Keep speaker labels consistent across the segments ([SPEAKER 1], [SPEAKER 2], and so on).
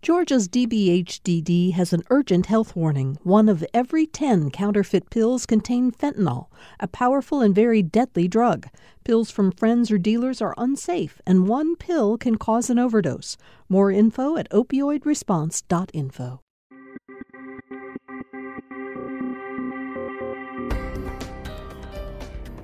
[SPEAKER 1] Georgia's DBHDD has an urgent health warning. One of every 10 counterfeit pills contain fentanyl, a powerful and very deadly drug. Pills from friends or dealers are unsafe, and one pill can cause an overdose. More info at opioidresponse.info.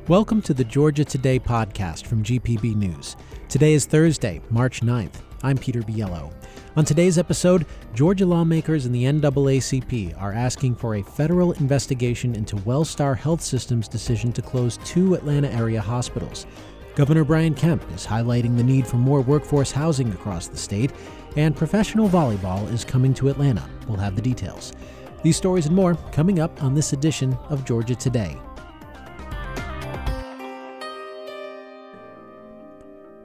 [SPEAKER 2] Welcome to the Georgia Today podcast from GPB News. Today is Thursday, March 9th. I'm Peter Biello. On today's episode, Georgia lawmakers and the NAACP are asking for a federal investigation into Wellstar Health System's decision to close two Atlanta area hospitals. Governor Brian Kemp is highlighting the need for more workforce housing across the state, and professional volleyball is coming to Atlanta. We'll have the details. These stories and more coming up on this edition of Georgia Today.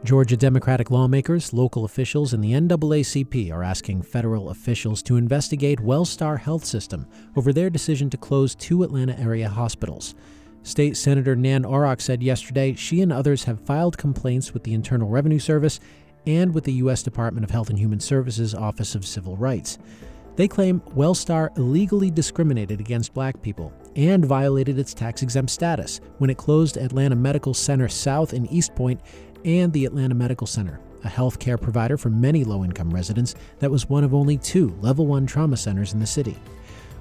[SPEAKER 2] Georgia Democratic lawmakers, local officials, and the NAACP are asking federal officials to investigate Wellstar Health System over their decision to close two Atlanta area hospitals. State Senator Nan Orrock said yesterday she and others have filed complaints with the Internal Revenue Service and with the U.S. Department of Health and Human Services Office of Civil Rights. They claim Wellstar illegally discriminated against black people and violated its tax exempt status when it closed Atlanta Medical Center South in East Point and the Atlanta Medical Center, a health care provider for many low income residents that was one of only two level 1 trauma centers in the city.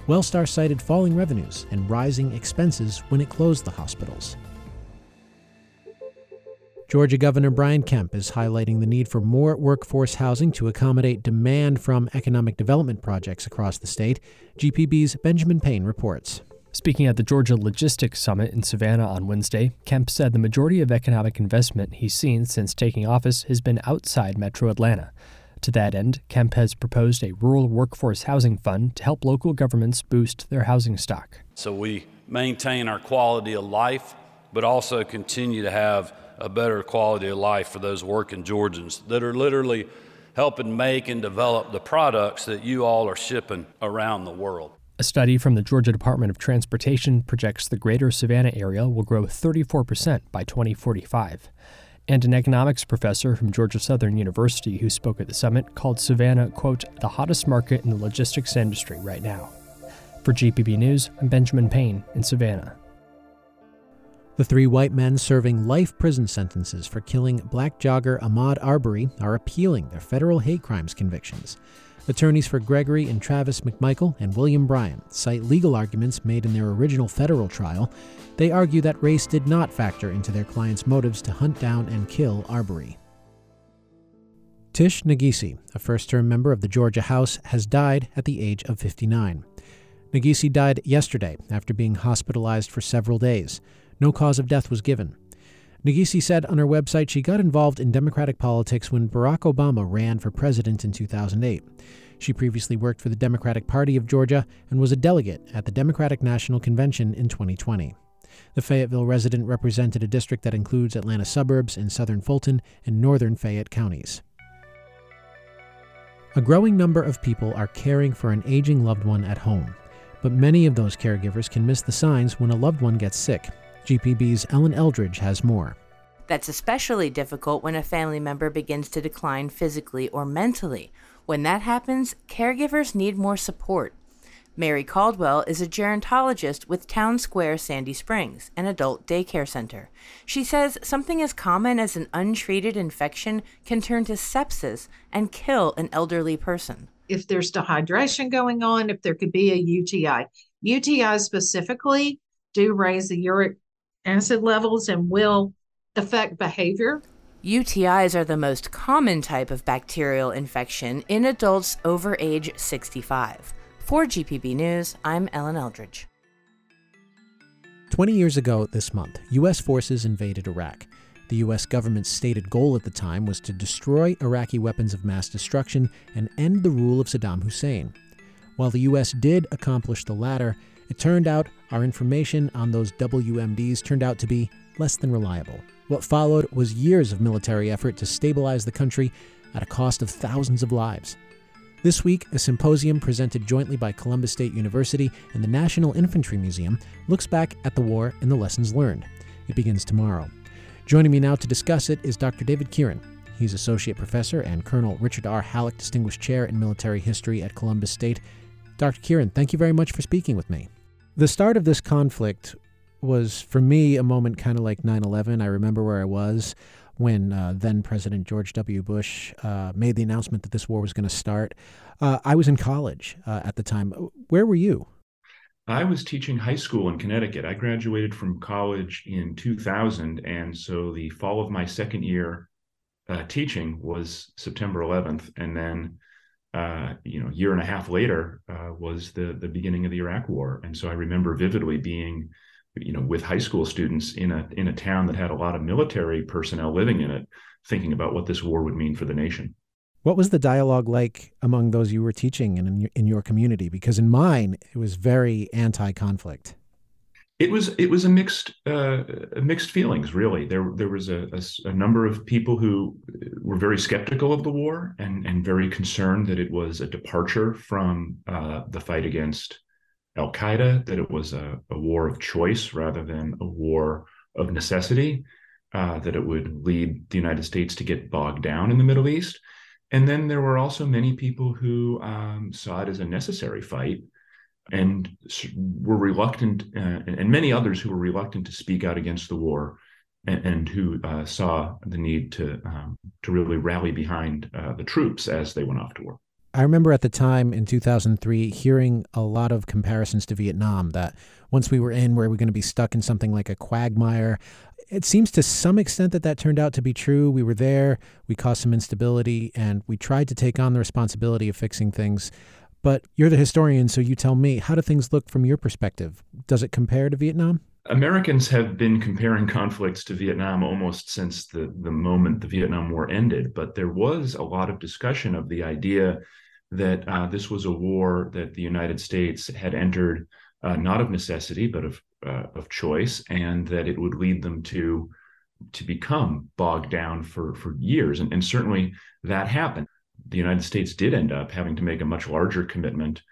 [SPEAKER 2] Wellstar cited falling revenues and rising expenses when it closed the hospitals. Georgia Governor Brian Kemp is highlighting the need for more workforce housing to accommodate demand from economic development projects across the state. GPB's Benjamin Payne reports.
[SPEAKER 3] Speaking at the Georgia Logistics Summit in Savannah on Wednesday, Kemp said the majority of economic investment he's seen since taking office has been outside metro Atlanta. To that end, Kemp has proposed a rural workforce housing fund to help local governments boost their housing stock.
[SPEAKER 4] So we maintain our quality of life, but also continue to have a better quality of life for those working Georgians that are literally helping make and develop the products that you all are shipping around the world.
[SPEAKER 3] A study from the Georgia Department of Transportation projects the greater Savannah area will grow 34% by 2045. And an economics professor from Georgia Southern University who spoke at the summit called Savannah, quote, the hottest market in the logistics industry right now. For GPB News, I'm Benjamin Payne in Savannah.
[SPEAKER 2] The three white men serving life prison sentences for killing black jogger Ahmaud Arbery are appealing their federal hate crimes convictions. Attorneys for Gregory and Travis McMichael and William Bryan cite legal arguments made in their original federal trial. They argue that race did not factor into their client's motives to hunt down and kill Arbery. Tish Naghise, a first term member of the Georgia House, has died at the age of 59. Naghise died yesterday after being hospitalized for several days. No cause of death was given. Naghise said on her website she got involved in Democratic politics when Barack Obama ran for president in 2008. She previously worked for the Democratic Party of Georgia and was a delegate at the Democratic National Convention in 2020. The Fayetteville resident represented a district that includes Atlanta suburbs in southern Fulton and northern Fayette counties. A growing number of people are caring for an aging loved one at home, but many of those caregivers can miss the signs when a loved one gets sick GPB's Ellen Eldridge has more.
[SPEAKER 5] That's especially difficult when a family member begins to decline physically or mentally. When that happens, caregivers need more support. Mary Caldwell is a gerontologist with Town Square Sandy Springs, an adult daycare center. She says something as common as an untreated infection can turn to sepsis and kill an elderly person.
[SPEAKER 6] If there's dehydration going on, if there could be a UTI, UTI specifically do raise the uric acid levels and will affect behavior.
[SPEAKER 5] UTIs are the most common type of bacterial infection in adults over age 65. For GPB News, I'm Ellen Eldridge.
[SPEAKER 2] 20 years ago this month, U.S. forces invaded Iraq. The U.S. government's stated goal at the time was to destroy Iraqi weapons of mass destruction and end the rule of Saddam Hussein. While the U.S. did accomplish the latter, it turned out our information on those WMDs turned out to be less than reliable. What followed was years of military effort to stabilize the country at a cost of thousands of lives. This week, a symposium presented jointly by Columbus State University and the National Infantry Museum looks back at the war and the lessons learned. It begins tomorrow. Joining me now to discuss it is Dr. David Kieran. He's Associate Professor and Colonel Richard R. Hallock Distinguished Chair in Military History at Columbus State. Dr. Kieran, thank you very much for speaking with me. The start of this conflict was, for me, a moment kind of like 9 11. I remember where I was when uh, then President George W. Bush uh, made the announcement that this war was going to start. Uh, I was in college uh, at the time. Where were you?
[SPEAKER 7] I was teaching high school in Connecticut. I graduated from college in 2000. And so the fall of my second year uh, teaching was September 11th. And then, uh, you know, year and a half later was the, the beginning of the Iraq War. And so I remember vividly being you know with high school students in a in a town that had a lot of military personnel living in it thinking about what this war would mean for the nation.
[SPEAKER 2] What was the dialogue like among those you were teaching and in in your community? Because in mine it was very anti-conflict
[SPEAKER 7] it was it was a mixed uh, mixed feelings really there there was a, a, a, number of people who were very skeptical of the war and and very concerned that it was a departure from uh, the fight against Al Qaeda, that it was a, a, war of choice rather than a war of necessity, uh, that it would lead the United States to get bogged down in the Middle East. And then there were also many people who um, saw it as a necessary fight and were reluctant, uh, and many others who were reluctant to speak out against the war and, and who uh, saw the need to, um, to really rally behind uh, the troops as they went off to war.
[SPEAKER 2] I remember at the time in 2003 hearing a lot of comparisons to Vietnam that once we were in, were we going to be stuck in something like a quagmire? It seems to some extent that that turned out to be true. We were there, we caused some instability, and we tried to take on the responsibility of fixing things. But you're the historian, so you tell me, how do things look from your perspective? Does it compare to Vietnam?
[SPEAKER 7] Americans have been comparing conflicts to Vietnam almost since the, the moment the Vietnam War ended, but there was a lot of discussion of the idea that uh, this was a war that the United States had entered uh, not of necessity but of uh, of choice, and that it would lead them to to become bogged down for for years, and, and certainly that happened. The United States did end up having to make a much larger commitment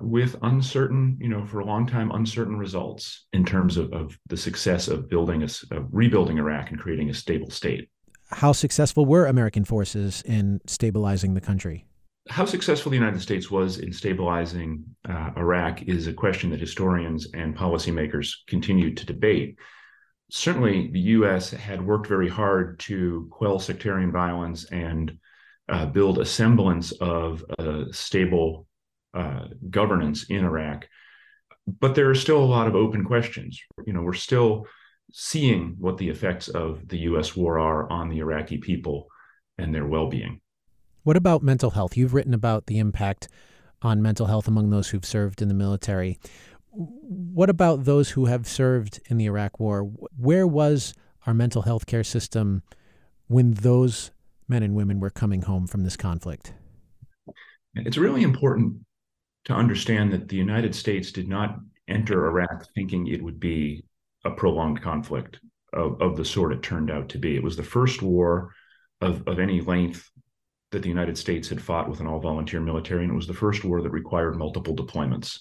[SPEAKER 7] with uncertain, you know, for a long time, uncertain results in terms of, of the success of building a, of rebuilding Iraq and creating a stable state.
[SPEAKER 2] How successful were American forces in stabilizing the country?
[SPEAKER 7] how successful the United States was in stabilizing uh, Iraq is a question that historians and policymakers continue to debate. Certainly, the U.S. had worked very hard to quell sectarian violence and uh, build a semblance of a stable uh, governance in Iraq. But there are still a lot of open questions. You know, we're still seeing what the effects of the U.S. war are on the Iraqi people and their well-being.
[SPEAKER 2] What about mental health? You've written about the impact on mental health among those who've served in the military. What about those who have served in the Iraq War? Where was our mental health care system when those men and women were coming home from this conflict?
[SPEAKER 7] It's really important to understand that the United States did not enter Iraq thinking it would be a prolonged conflict of, of the sort it turned out to be. It was the first war of, of any length that the United States had fought with an all volunteer military, and it was the first war that required multiple deployments.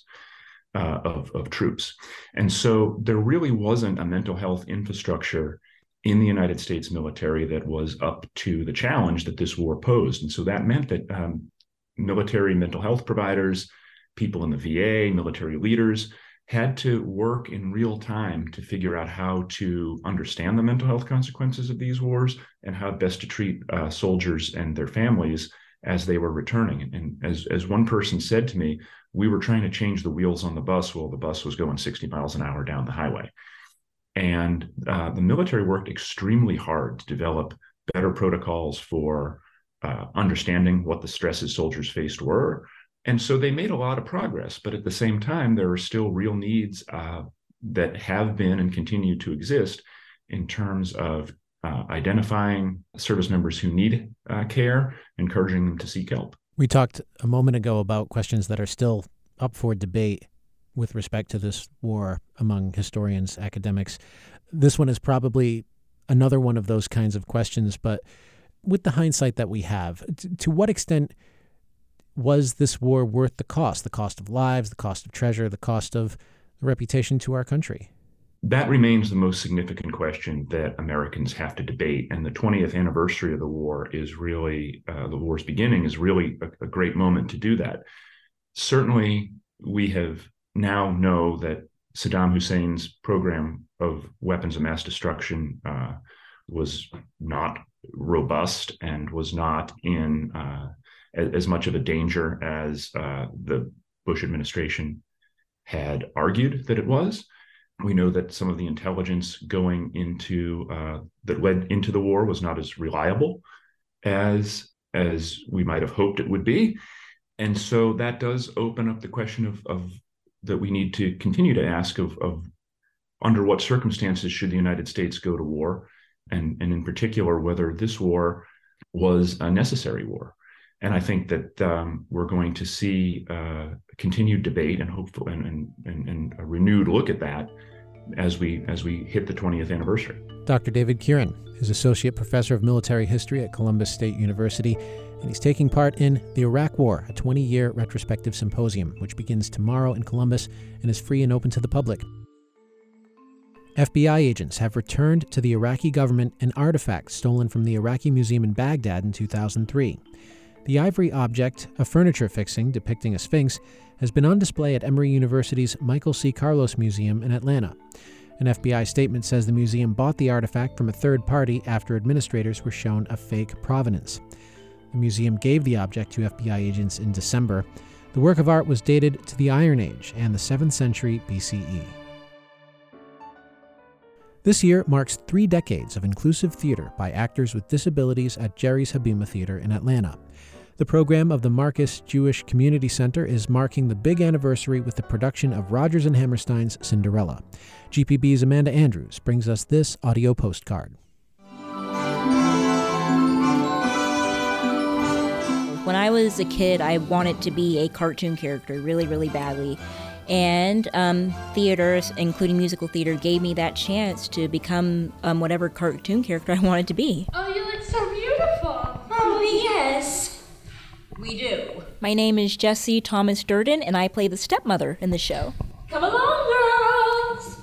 [SPEAKER 7] Uh, of, of troops. And so there really wasn't a mental health infrastructure in the United States military that was up to the challenge that this war posed. And so that meant that um, military mental health providers, people in the VA, military leaders had to work in real time to figure out how to understand the mental health consequences of these wars and how best to treat uh, soldiers and their families as they were returning. And as, as one person said to me, we were trying to change the wheels on the bus while the bus was going 60 miles an hour down the highway. And uh, the military worked extremely hard to develop better protocols for uh, understanding what the stresses soldiers faced were, and so they made a lot of progress, but at the same time, there are still real needs uh, that have been and continue to exist in terms of uh, identifying service members who need uh, care, encouraging them to seek help.
[SPEAKER 2] We talked a moment ago about questions that are still up for debate with respect to this war among historians, academics. This one is probably another one of those kinds of questions, but with the hindsight that we have, to what extent was this war worth the cost? The cost of lives, the cost of treasure, the cost of the reputation to our country?
[SPEAKER 7] that remains the most significant question that Americans have to debate. And the 20th anniversary of the war is really, uh, the war's beginning is really a, a, great moment to do that. Certainly, we have now know that Saddam Hussein's program of weapons of mass destruction uh, was not robust and was not in uh, as much of a danger as uh, the Bush administration had argued that it was. We know that some of the intelligence going into uh, that led into the war was not as reliable as as we might have hoped it would be, and so that does open up the question of, of that we need to continue to ask of, of under what circumstances should the United States go to war, and and in particular whether this war was a necessary war. And I think that um, we're going to see uh, continued debate and hopeful and, and, and, and a renewed look at that as we as we hit the 20th anniversary.
[SPEAKER 2] Dr. David Kieran is associate professor of military history at Columbus State University, and he's taking part in the Iraq War, a 20-year retrospective symposium, which begins tomorrow in Columbus and is free and open to the public. FBI agents have returned to the Iraqi government an artifact stolen from the Iraqi Museum in Baghdad in 2003. The ivory object, a furniture fixing depicting a sphinx, has been on display at Emory University's Michael C. Carlos Museum in Atlanta. An FBI statement says the museum bought the artifact from a third party after administrators were shown a fake provenance. The museum gave the object to FBI agents in December. The work of art was dated to the Iron Age and the 7th century BCE. This year marks three decades of inclusive theater by actors with disabilities at Jerry's Habima Theater in Atlanta. The program of the Marcus Jewish Community Center is marking the big anniversary with the production of Rodgers and Hammerstein's Cinderella. GPB's Amanda Andrews brings us this audio postcard.
[SPEAKER 8] When I was a kid, I wanted to be a cartoon character really, really badly. And um, theaters, including musical theater, gave me that chance to become um, whatever cartoon character I wanted to be.
[SPEAKER 9] Oh, you look so beautiful.
[SPEAKER 8] Oh, yes. We do. My name is Jessie Thomas Durden, and I play the stepmother in the show.
[SPEAKER 9] Come along, girls!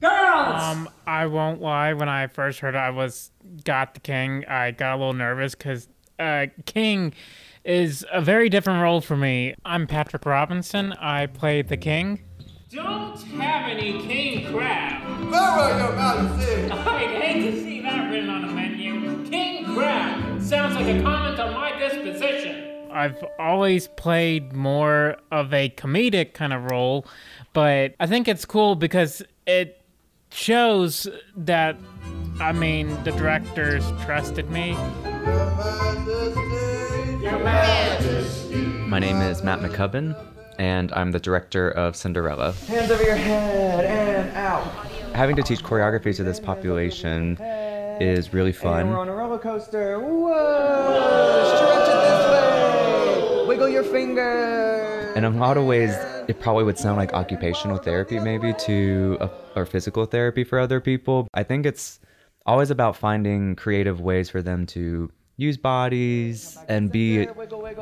[SPEAKER 10] Girls! Um, I won't lie. When I first heard I was got the king, I got a little nervous because uh, king is a very different role for me. I'm Patrick Robinson. I play the king.
[SPEAKER 11] Don't have any king crab.
[SPEAKER 12] Very Your Majesty.
[SPEAKER 11] I hate to see that written on a menu. King crab sounds like a comment on my disposition.
[SPEAKER 10] I've always played more of a comedic kind of role, but I think it's cool because it shows that, I mean, the directors trusted me.
[SPEAKER 12] Your Majesty. Your Majesty.
[SPEAKER 13] My name is Matt McCubbin, and I'm the director of Cinderella.
[SPEAKER 12] Hands over your head and out.
[SPEAKER 13] Having to teach choreography to this population is really fun.
[SPEAKER 12] And we're on a roller coaster. Whoa! Stretch it this way. Wiggle your finger.
[SPEAKER 13] In a lot of ways, it probably would sound like occupational therapy, maybe to a, or physical therapy for other people. I think it's always about finding creative ways for them to use bodies and be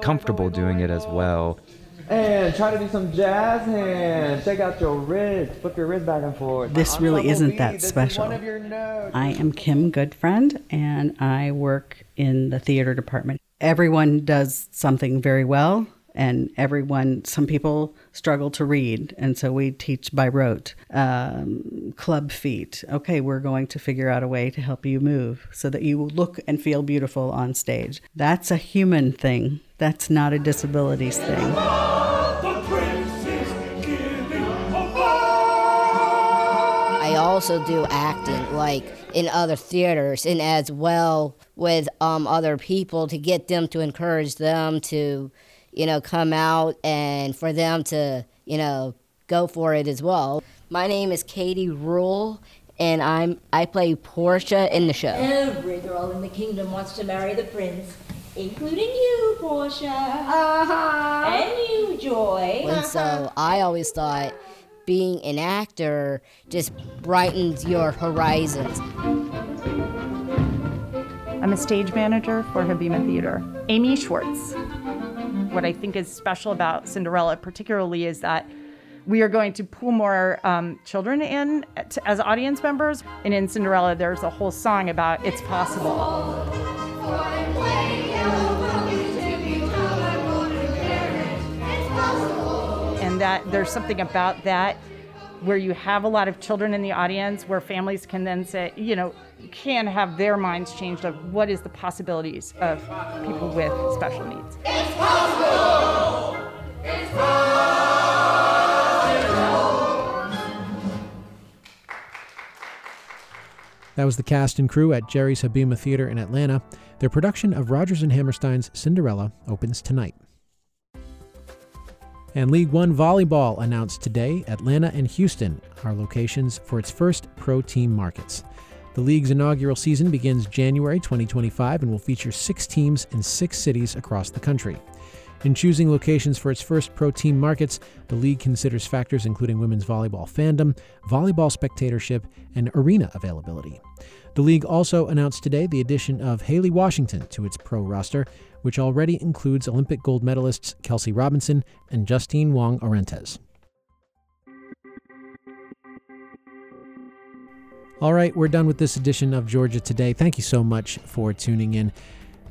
[SPEAKER 13] comfortable doing it as well.
[SPEAKER 12] And try to do some jazz hands. Check out your wrist. Flip your wrist back and forth.
[SPEAKER 14] This really isn't that special. I am Kim Goodfriend, and I work in the theater department. Everyone does something very well, and everyone, some people struggle to read, and so we teach by rote. Um, club feet. Okay, we're going to figure out a way to help you move so that you look and feel beautiful on stage. That's a human thing. That's not a disabilities thing.
[SPEAKER 15] I also do acting, like in other theaters, and as well with um, other people to get them to encourage them to, you know, come out and for them to, you know, go for it as well. My name is Katie Rule, and I'm I play Portia in the show.
[SPEAKER 8] Every girl in the kingdom wants to marry the prince, including you, Portia.
[SPEAKER 15] Uh-huh.
[SPEAKER 8] And you, Joy.
[SPEAKER 15] And so I always thought being an actor just brightens your horizons.
[SPEAKER 16] I'm a stage manager for Habima Theater. Amy Schwartz. What I think is special about Cinderella, particularly, is that we are going to pull more um, children in to, as audience members. And in Cinderella, there's a whole song about it's possible. And that there's something about that where you have a lot of children in the audience where families can then say, you know, can have their minds changed of what is the possibilities of people with special needs. It's possible! It's
[SPEAKER 2] That was the cast and crew at Jerry's Habima Theater in Atlanta. Their production of Rodgers and Hammerstein's Cinderella opens tonight. And League One Volleyball announced today Atlanta and Houston are locations for its first pro team markets. The league's inaugural season begins January 2025 and will feature six teams in six cities across the country. In choosing locations for its first pro team markets, the league considers factors including women's volleyball fandom, volleyball spectatorship, and arena availability. The league also announced today the addition of Haleigh Washington to its pro roster, which already includes Olympic gold medalists Kelsey Robinson and Justine Wong Orantes. All right, we're done with this edition of Georgia Today. Thank you so much for tuning in.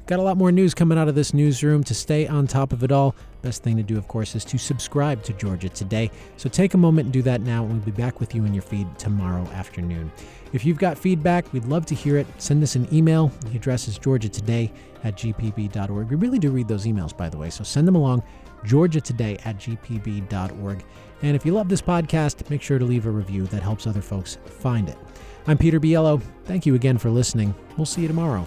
[SPEAKER 2] Got a lot more news coming out of this newsroom. To stay on top of it all, best thing to do, of course, is to subscribe to Georgia Today. So take a moment and do that now, and we'll be back with you in your feed tomorrow afternoon. If you've got feedback, we'd love to hear it. Send us an email. The address is georgiatoday at gpb.org. We really do read those emails, by the way, so send them along, georgiatoday at gpb.org. And if you love this podcast, make sure to leave a review that helps other folks find it. I'm Peter Biello. Thank you again for listening. We'll see you tomorrow.